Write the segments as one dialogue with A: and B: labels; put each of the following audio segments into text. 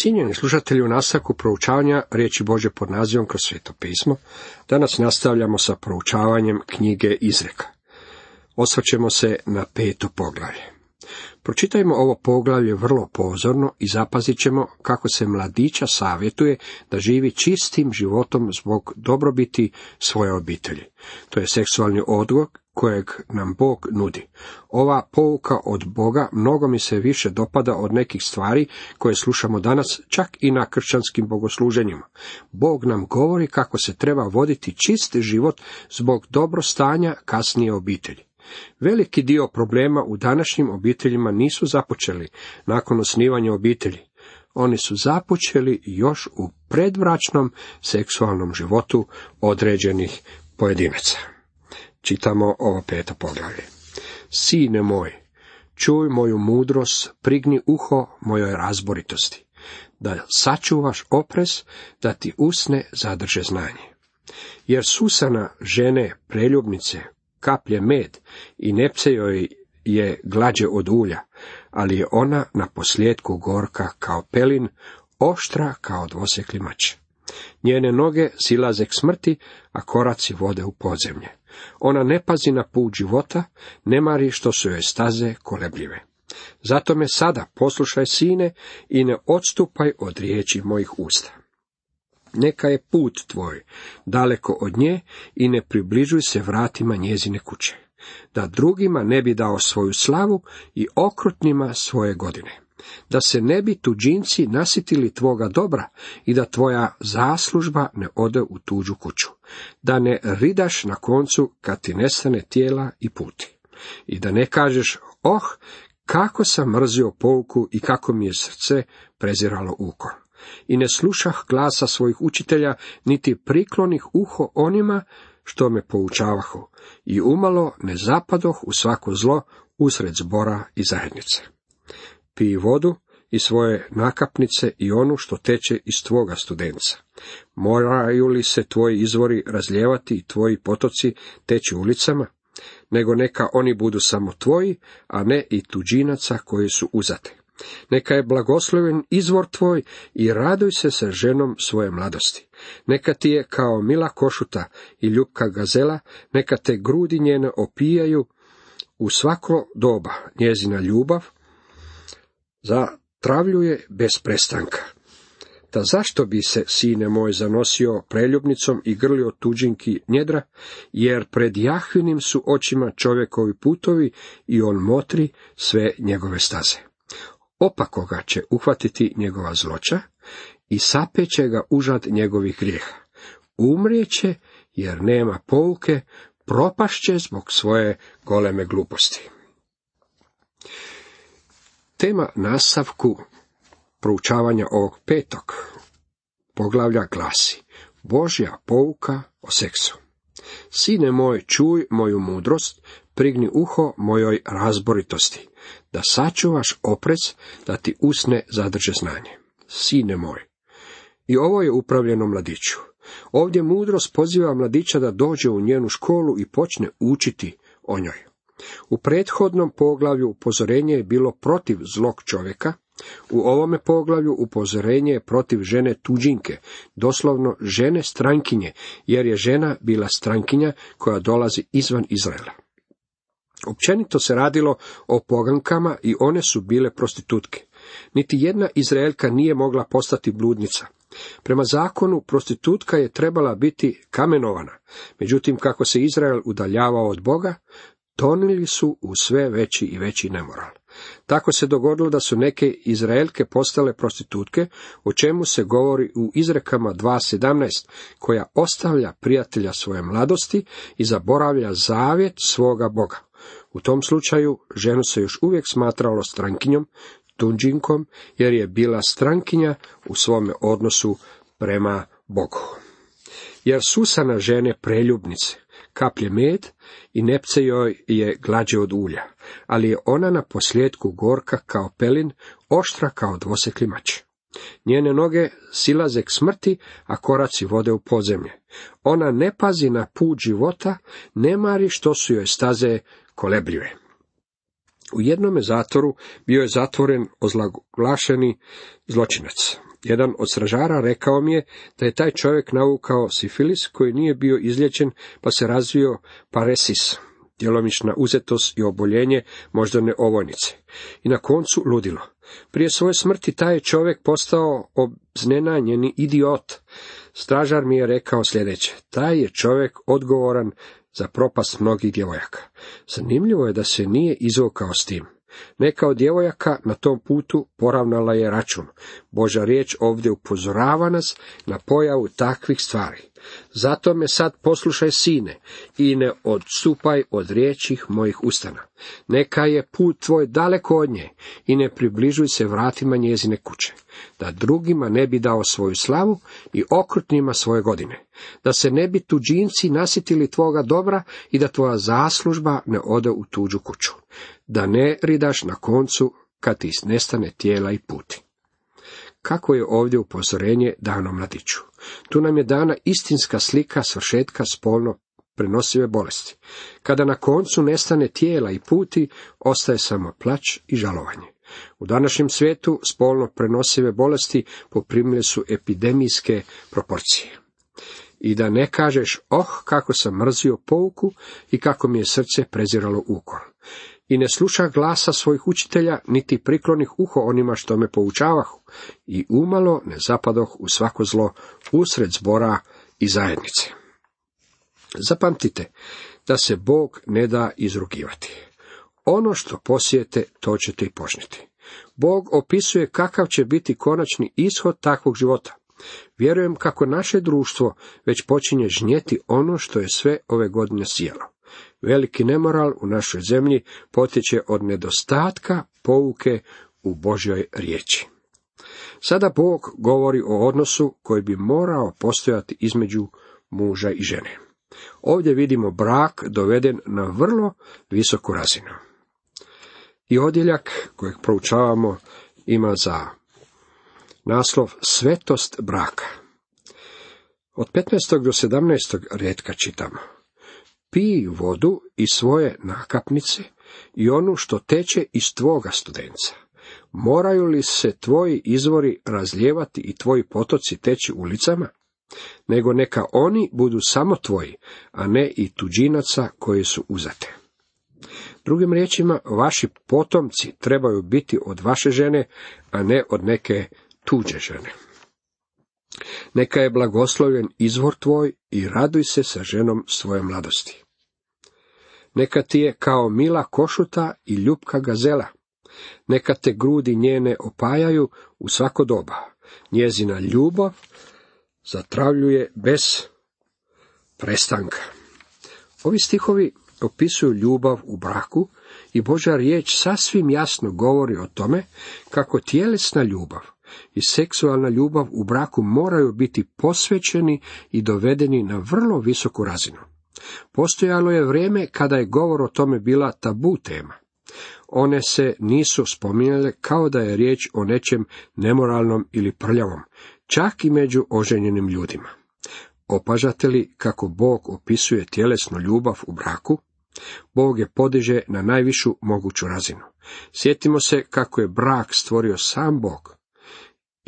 A: Cijenjeni slušatelji u nastavku proučavanja riječi Bože pod nazivom kroz sveto pismo, danas nastavljamo sa proučavanjem knjige Izreka. Osvrćemo se na peto poglavlje. Pročitajmo ovo poglavlje vrlo pozorno i zapazit ćemo kako se mladića savjetuje da živi čistim životom zbog dobrobiti svoje obitelji. To je seksualni odgoj kojeg nam Bog nudi. Ova pouka od Boga mnogo mi se više dopada od nekih stvari koje slušamo danas, čak i na kršćanskim bogosluženjima. Bog nam govori kako se treba voditi čist život zbog dobrostanja kasnije obitelji. Veliki dio problema u današnjim obiteljima nisu započeli nakon osnivanja obitelji. Oni su započeli još u predbračnom seksualnom životu određenih pojedinaca. Čitamo ovo peto poglavlje. Sine moj, čuj moju mudrost, prigni uho mojoj razboritosti, da sačuvaš oprez, da ti usne zadrže znanje. Jer susana žene preljubnice kaplje med i nepce joj je glađe od ulja, ali je ona na posljedku gorka kao pelin, oštra kao dvosekli mač. Njene noge silaze k smrti, a koraci vode u podzemlje. Ona ne pazi na put života, ne mari što su joj staze kolebljive. Zato me sada poslušaj sine i ne odstupaj od riječi mojih usta. Neka je put tvoj daleko od nje i ne približuj se vratima njezine kuće, da drugima ne bi dao svoju slavu i okrutnima svoje godine, da se ne bi tuđinci nasitili tvoga dobra i da tvoja zaslužba ne ode u tuđu kuću, da ne ridaš na koncu kad ti nestane tijela i puti, i da ne kažeš, oh, kako sam mrzio pouku i kako mi je srce preziralo ukor i ne slušah glasa svojih učitelja, niti priklonih uho onima što me poučavahu, i umalo ne zapadoh u svako zlo usred zbora i zajednice. Pij vodu i svoje nakapnice i onu što teče iz tvoga studenca. Moraju li se tvoji izvori razljevati i tvoji potoci teći ulicama? Nego neka oni budu samo tvoji, a ne i tuđinaca koji su uzate. Neka je blagosloven izvor tvoj i raduj se sa ženom svoje mladosti. Neka ti je kao mila košuta i ljubka gazela, neka te grudi njene opijaju u svako doba njezina ljubav, zatravljuje bez prestanka. Da zašto bi se, sine moj, zanosio preljubnicom i grlio tuđinki njedra, jer pred Jahvinim su očima čovjekovi putovi i on motri sve njegove staze opako ga će uhvatiti njegova zloća i sapeće ga užad njegovih grijeha. Umrijeće jer nema pouke, propašće zbog svoje goleme gluposti. Tema nastavku proučavanja ovog petog poglavlja glasi Božja pouka o seksu. Sine moj, čuj moju mudrost, prigni uho mojoj razboritosti, da sačuvaš oprez, da ti usne zadrže znanje. Sine moj. I ovo je upravljeno mladiću. Ovdje mudrost poziva mladića da dođe u njenu školu i počne učiti o njoj. U prethodnom poglavlju upozorenje je bilo protiv zlog čovjeka, u ovome poglavlju upozorenje je protiv žene tuđinke, doslovno žene strankinje, jer je žena bila strankinja koja dolazi izvan Izraela. Općenito se radilo o pogankama i one su bile prostitutke. Niti jedna Izraelka nije mogla postati bludnica. Prema zakonu prostitutka je trebala biti kamenovana, međutim kako se Izrael udaljavao od Boga, tonili su u sve veći i veći nemoral. Tako se dogodilo da su neke Izraelke postale prostitutke, o čemu se govori u izrekama 2.17, koja ostavlja prijatelja svoje mladosti i zaboravlja zavjet svoga Boga. U tom slučaju ženu se još uvijek smatralo strankinjom, tunđinkom, jer je bila strankinja u svome odnosu prema Bogu. Jer susana žene preljubnice, kaplje med i nepce joj je glađe od ulja, ali je ona na posljedku gorka kao pelin, oštra kao dvosekli mač. Njene noge silaze k smrti, a koraci vode u podzemlje. Ona ne pazi na put života, ne mari što su joj staze kolebljive. U jednome zatvoru bio je zatvoren ozlaglašeni zločinac. Jedan od stražara rekao mi je da je taj čovjek navukao sifilis koji nije bio izlječen pa se razvio paresis, djelomična uzetost i oboljenje moždane ovojnice. I na koncu ludilo. Prije svoje smrti taj je čovjek postao obznenanjeni idiot. Stražar mi je rekao sljedeće, taj je čovjek odgovoran za propast mnogih djevojaka. Zanimljivo je da se nije izvukao s tim. Neka od djevojaka na tom putu poravnala je račun. Boža riječ ovdje upozorava nas na pojavu takvih stvari. Zato me sad poslušaj sine i ne odstupaj od riječih mojih ustana. Neka je put tvoj daleko od nje i ne približuj se vratima njezine kuće, da drugima ne bi dao svoju slavu i okrutnima svoje godine, da se ne bi tuđinci nasitili tvoga dobra i da tvoja zaslužba ne ode u tuđu kuću, da ne ridaš na koncu kad ti nestane tijela i puti. Kako je ovdje upozorenje dano mladiću? Tu nam je dana istinska slika svršetka spolno prenosive bolesti. Kada na koncu nestane tijela i puti, ostaje samo plać i žalovanje. U današnjem svijetu spolno prenosive bolesti poprimile su epidemijske proporcije. I da ne kažeš, oh, kako sam mrzio pouku i kako mi je srce preziralo ukol i ne sluša glasa svojih učitelja, niti priklonih uho onima što me poučavahu, i umalo ne zapadoh u svako zlo usred zbora i zajednice. Zapamtite da se Bog ne da izrugivati. Ono što posijete, to ćete i požniti. Bog opisuje kakav će biti konačni ishod takvog života. Vjerujem kako naše društvo već počinje žnjeti ono što je sve ove godine sijalo. Veliki nemoral u našoj zemlji potječe od nedostatka pouke u Božjoj riječi. Sada Bog govori o odnosu koji bi morao postojati između muža i žene. Ovdje vidimo brak doveden na vrlo visoku razinu. I odjeljak kojeg proučavamo ima za naslov Svetost braka. Od 15. do 17. redka čitamo pij vodu iz svoje nakapnice i onu što teče iz tvoga studenca. Moraju li se tvoji izvori razlijevati i tvoji potoci teći ulicama? Nego neka oni budu samo tvoji, a ne i tuđinaca koji su uzate. Drugim riječima, vaši potomci trebaju biti od vaše žene, a ne od neke tuđe žene. Neka je blagoslovljen izvor tvoj i raduj se sa ženom svoje mladosti. Neka ti je kao mila košuta i ljubka gazela. Neka te grudi njene opajaju u svako doba. Njezina ljubav zatravljuje bez prestanka. Ovi stihovi opisuju ljubav u braku i Božja riječ sasvim jasno govori o tome kako tjelesna ljubav i seksualna ljubav u braku moraju biti posvećeni i dovedeni na vrlo visoku razinu. Postojalo je vrijeme kada je govor o tome bila tabu tema. One se nisu spominjale kao da je riječ o nečem nemoralnom ili prljavom, čak i među oženjenim ljudima. Opažate li kako Bog opisuje tjelesnu ljubav u braku? Bog je podiže na najvišu moguću razinu. Sjetimo se kako je brak stvorio sam Bog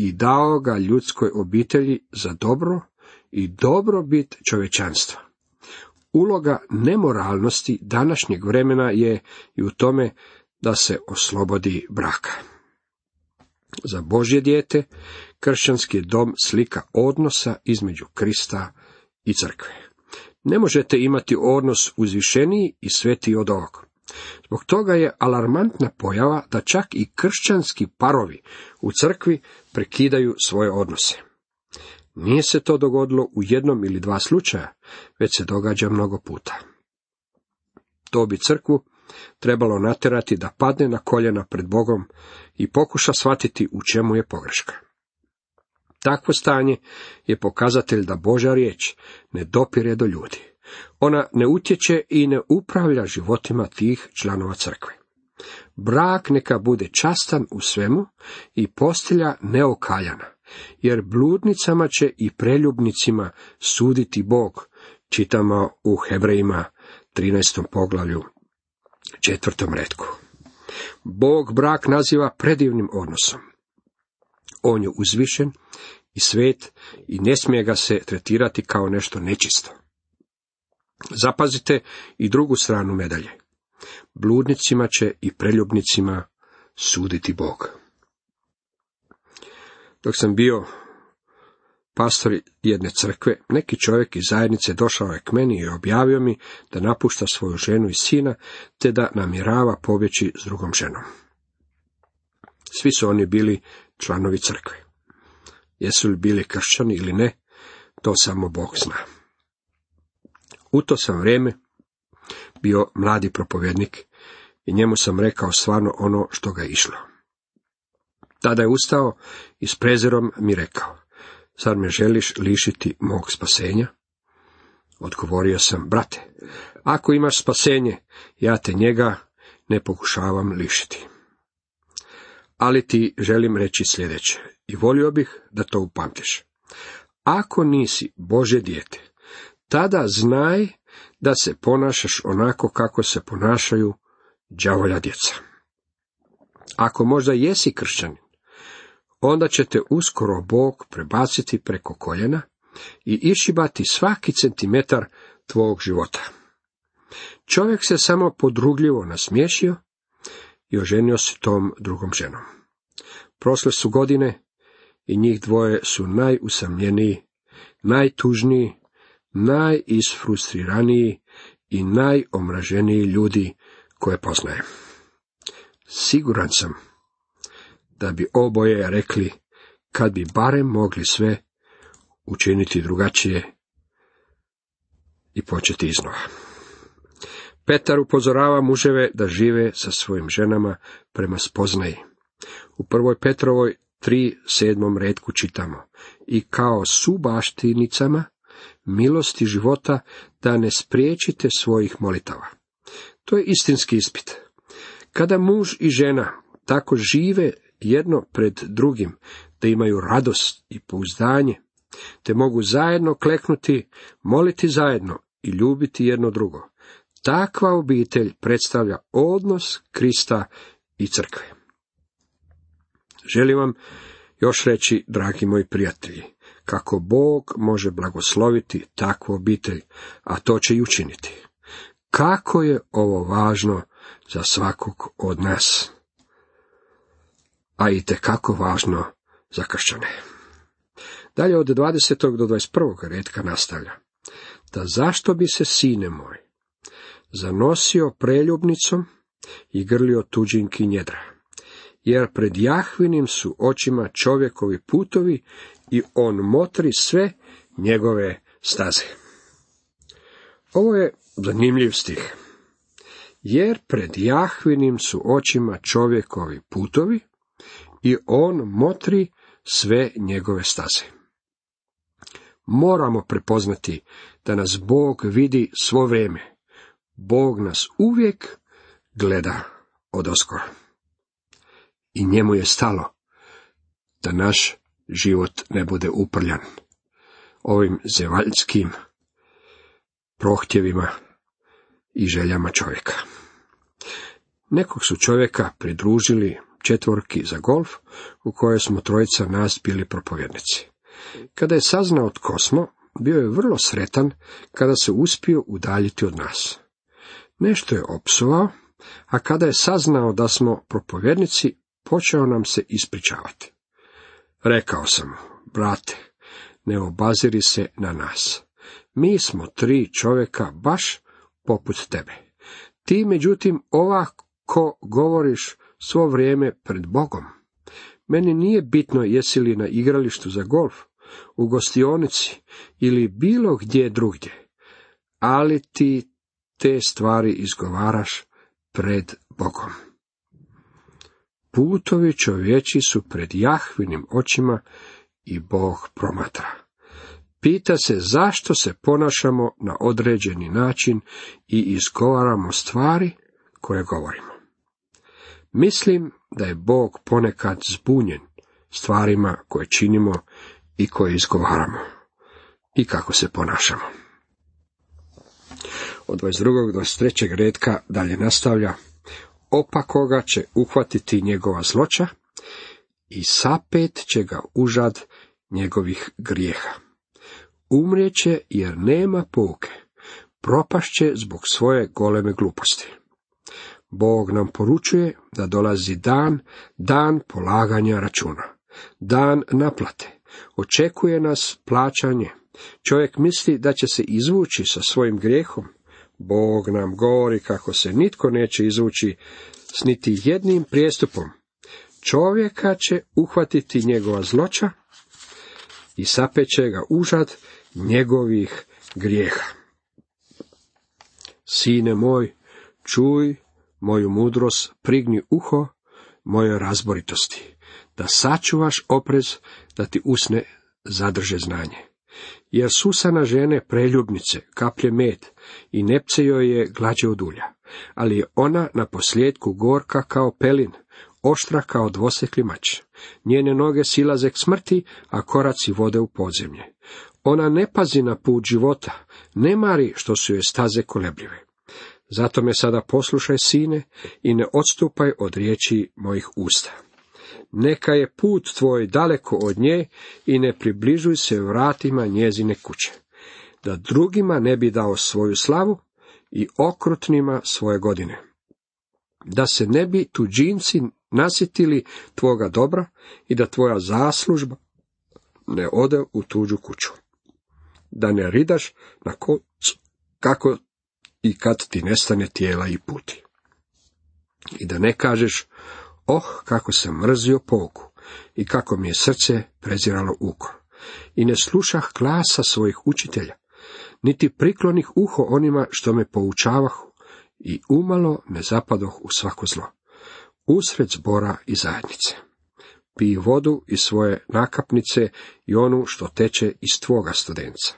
A: i dao ga ljudskoj obitelji za dobro i dobrobit čovečanstva. Uloga nemoralnosti današnjeg vremena je i u tome da se oslobodi braka. Za Božje dijete, kršćanski je dom slika odnosa između Krista i crkve. Ne možete imati odnos uzvišeniji i svetiji od ovog. Zbog toga je alarmantna pojava da čak i kršćanski parovi u crkvi prekidaju svoje odnose. Nije se to dogodilo u jednom ili dva slučaja, već se događa mnogo puta. To bi crkvu trebalo natjerati da padne na koljena pred Bogom i pokuša shvatiti u čemu je pogreška. Takvo stanje je pokazatelj da Božja riječ ne dopire do ljudi. Ona ne utječe i ne upravlja životima tih članova crkve. Brak neka bude častan u svemu i postelja neokaljana jer bludnicama će i preljubnicima suditi Bog, čitamo u Hebrejima 13. poglavlju, četvrtom redku. Bog brak naziva predivnim odnosom. On je uzvišen i svet i ne smije ga se tretirati kao nešto nečisto. Zapazite i drugu stranu medalje. Bludnicima će i preljubnicima suditi Bog. Dok sam bio pastor jedne crkve, neki čovjek iz zajednice došao je k meni i objavio mi da napušta svoju ženu i sina, te da namjerava pobjeći s drugom ženom. Svi su oni bili članovi crkve. Jesu li bili kršćani ili ne, to samo Bog zna. U to sam vrijeme bio mladi propovjednik i njemu sam rekao stvarno ono što ga je išlo. Tada je ustao i s prezirom mi rekao, zar me želiš lišiti mog spasenja? Odgovorio sam, brate, ako imaš spasenje, ja te njega ne pokušavam lišiti. Ali ti želim reći sljedeće, i volio bih da to upamtiš. Ako nisi Bože dijete, tada znaj da se ponašaš onako kako se ponašaju đavolja djeca. Ako možda jesi kršćanin, onda će te uskoro Bog prebaciti preko koljena i išibati svaki centimetar tvog života. Čovjek se samo podrugljivo nasmiješio i oženio se tom drugom ženom. Prošle su godine i njih dvoje su najusamljeniji, najtužniji, najisfrustriraniji i najomraženiji ljudi koje poznajem. Siguran sam da bi oboje rekli, kad bi barem mogli sve učiniti drugačije i početi iznova. Petar upozorava muževe da žive sa svojim ženama prema spoznaji. U prvoj Petrovoj tri sedmom redku čitamo i kao subaštinicama milosti života da ne spriječite svojih molitava. To je istinski ispit. Kada muž i žena tako žive jedno pred drugim, da imaju radost i pouzdanje, te mogu zajedno kleknuti, moliti zajedno i ljubiti jedno drugo. Takva obitelj predstavlja odnos Krista i crkve. Želim vam još reći, dragi moji prijatelji, kako Bog može blagosloviti takvu obitelj, a to će i učiniti. Kako je ovo važno za svakog od nas a i tekako važno za kršćane. Dalje od 20. do 21. redka nastavlja. Da zašto bi se, sine moj, zanosio preljubnicom i grlio tuđinki njedra? Jer pred Jahvinim su očima čovjekovi putovi i on motri sve njegove staze. Ovo je zanimljiv stih. Jer pred Jahvinim su očima čovjekovi putovi i on motri sve njegove staze. Moramo prepoznati da nas Bog vidi svo vrijeme. Bog nas uvijek gleda od oskora. I njemu je stalo da naš život ne bude uprljan ovim zevaljskim prohtjevima i željama čovjeka. Nekog su čovjeka pridružili četvorki za golf, u kojoj smo trojica nas bili propovjednici. Kada je saznao tko smo, bio je vrlo sretan kada se uspio udaljiti od nas. Nešto je opsovao, a kada je saznao da smo propovjednici, počeo nam se ispričavati. Rekao sam, brate, ne obaziri se na nas. Mi smo tri čovjeka baš poput tebe. Ti, međutim, ovako govoriš svo vrijeme pred Bogom. Meni nije bitno jesi li na igralištu za golf, u gostionici ili bilo gdje drugdje, ali ti te stvari izgovaraš pred Bogom. Putovi čovječi su pred Jahvinim očima i Bog promatra. Pita se zašto se ponašamo na određeni način i izgovaramo stvari koje govorimo. Mislim da je Bog ponekad zbunjen stvarima koje činimo i koje izgovaramo i kako se ponašamo. Od 22. do 23. redka dalje nastavlja opakoga će uhvatiti njegova zloća i sapet će ga užad njegovih grijeha. Umrijeće jer nema pouke, propašće zbog svoje goleme gluposti. Bog nam poručuje da dolazi dan, dan polaganja računa, dan naplate. Očekuje nas plaćanje. Čovjek misli da će se izvući sa svojim grijehom. Bog nam govori kako se nitko neće izvući s niti jednim prijestupom. Čovjeka će uhvatiti njegova zloća i sapeće ga užad njegovih grijeha. Sine moj, čuj moju mudrost, prigni uho mojoj razboritosti, da sačuvaš oprez, da ti usne zadrže znanje. Jer susana žene preljubnice, kaplje med i nepce joj je glađe od ulja, ali je ona na posljedku gorka kao pelin, oštra kao dvosekli mač. Njene noge silaze k smrti, a koraci vode u podzemlje. Ona ne pazi na put života, ne mari što su joj staze kolebljive. Zato me sada poslušaj, sine, i ne odstupaj od riječi mojih usta. Neka je put tvoj daleko od nje i ne približuj se vratima njezine kuće, da drugima ne bi dao svoju slavu i okrutnima svoje godine. Da se ne bi tuđinci nasitili tvoga dobra i da tvoja zaslužba ne ode u tuđu kuću. Da ne ridaš na koncu kako i kad ti nestane tijela i puti. I da ne kažeš, oh, kako sam mrzio pouku i kako mi je srce preziralo uko. I ne slušah glasa svojih učitelja, niti priklonih uho onima što me poučavahu i umalo ne zapadoh u svako zlo. Usred zbora i zajednice. Pij vodu iz svoje nakapnice i onu što teče iz tvoga studenca.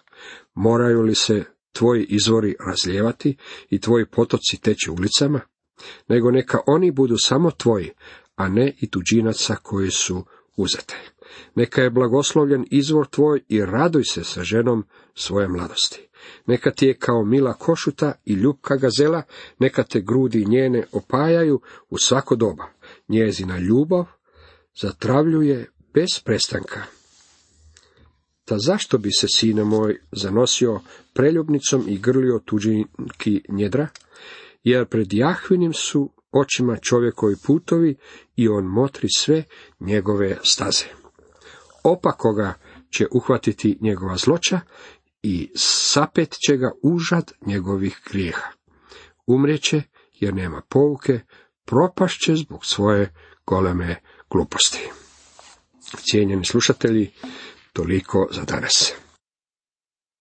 A: Moraju li se tvoji izvori razlijevati i tvoji potoci teći ulicama, nego neka oni budu samo tvoji, a ne i tuđinaca koji su uzete. Neka je blagoslovljen izvor tvoj i raduj se sa ženom svoje mladosti. Neka ti je kao mila košuta i ljubka gazela, neka te grudi njene opajaju u svako doba. Njezina ljubav zatravljuje bez prestanka. Ta zašto bi se, sine moj, zanosio preljubnicom i grlio tuđinki njedra? Jer pred Jahvinim su očima čovjekovi putovi i on motri sve njegove staze. Opakoga će uhvatiti njegova zloća i sapet će ga užad njegovih grijeha. Umreće jer nema pouke, propašće zbog svoje goleme gluposti. Cijenjeni slušatelji, Toliko za danas.